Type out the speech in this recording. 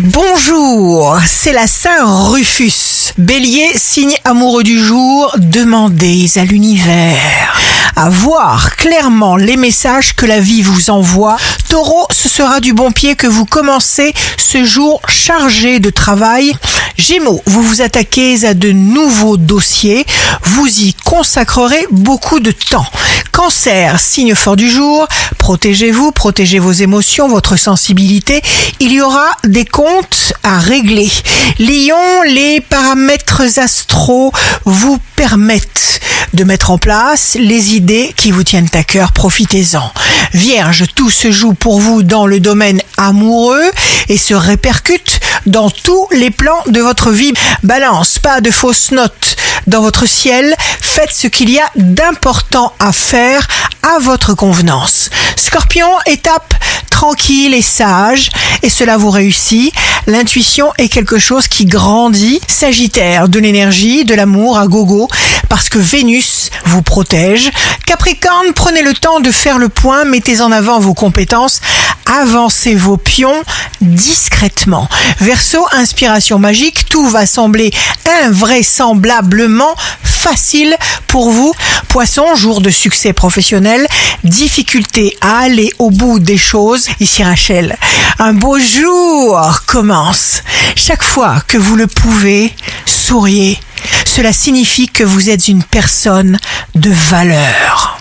Bonjour, c'est la Saint Rufus. Bélier, signe amoureux du jour, demandez à l'univers à voir clairement les messages que la vie vous envoie. Taureau, ce sera du bon pied que vous commencez ce jour chargé de travail. Gémeaux, vous vous attaquez à de nouveaux dossiers, vous y consacrerez beaucoup de temps. Cancer, signe fort du jour, protégez-vous, protégez vos émotions, votre sensibilité. Il y aura des comptes à régler. Lion, les paramètres astraux vous permettent de mettre en place les idées qui vous tiennent à cœur. Profitez-en. Vierge, tout se joue pour vous dans le domaine amoureux et se répercute dans tous les plans de votre vie. Balance, pas de fausses notes dans votre ciel. Faites ce qu'il y a d'important à faire à votre convenance. Scorpion, étape tranquille et sage et cela vous réussit. L'intuition est quelque chose qui grandit. Sagittaire, de l'énergie, de l'amour à gogo parce que Vénus vous protège. Capricorne, prenez le temps de faire le point, mettez en avant vos compétences, avancez vos pions discrètement. Verseau, inspiration magique, tout va sembler invraisemblablement facile pour vous. Poisson, jour de succès professionnel, difficulté à aller au bout des choses. Ici Rachel, un beau jour commence. Chaque fois que vous le pouvez, souriez. Cela signifie que vous êtes une personne de valeur.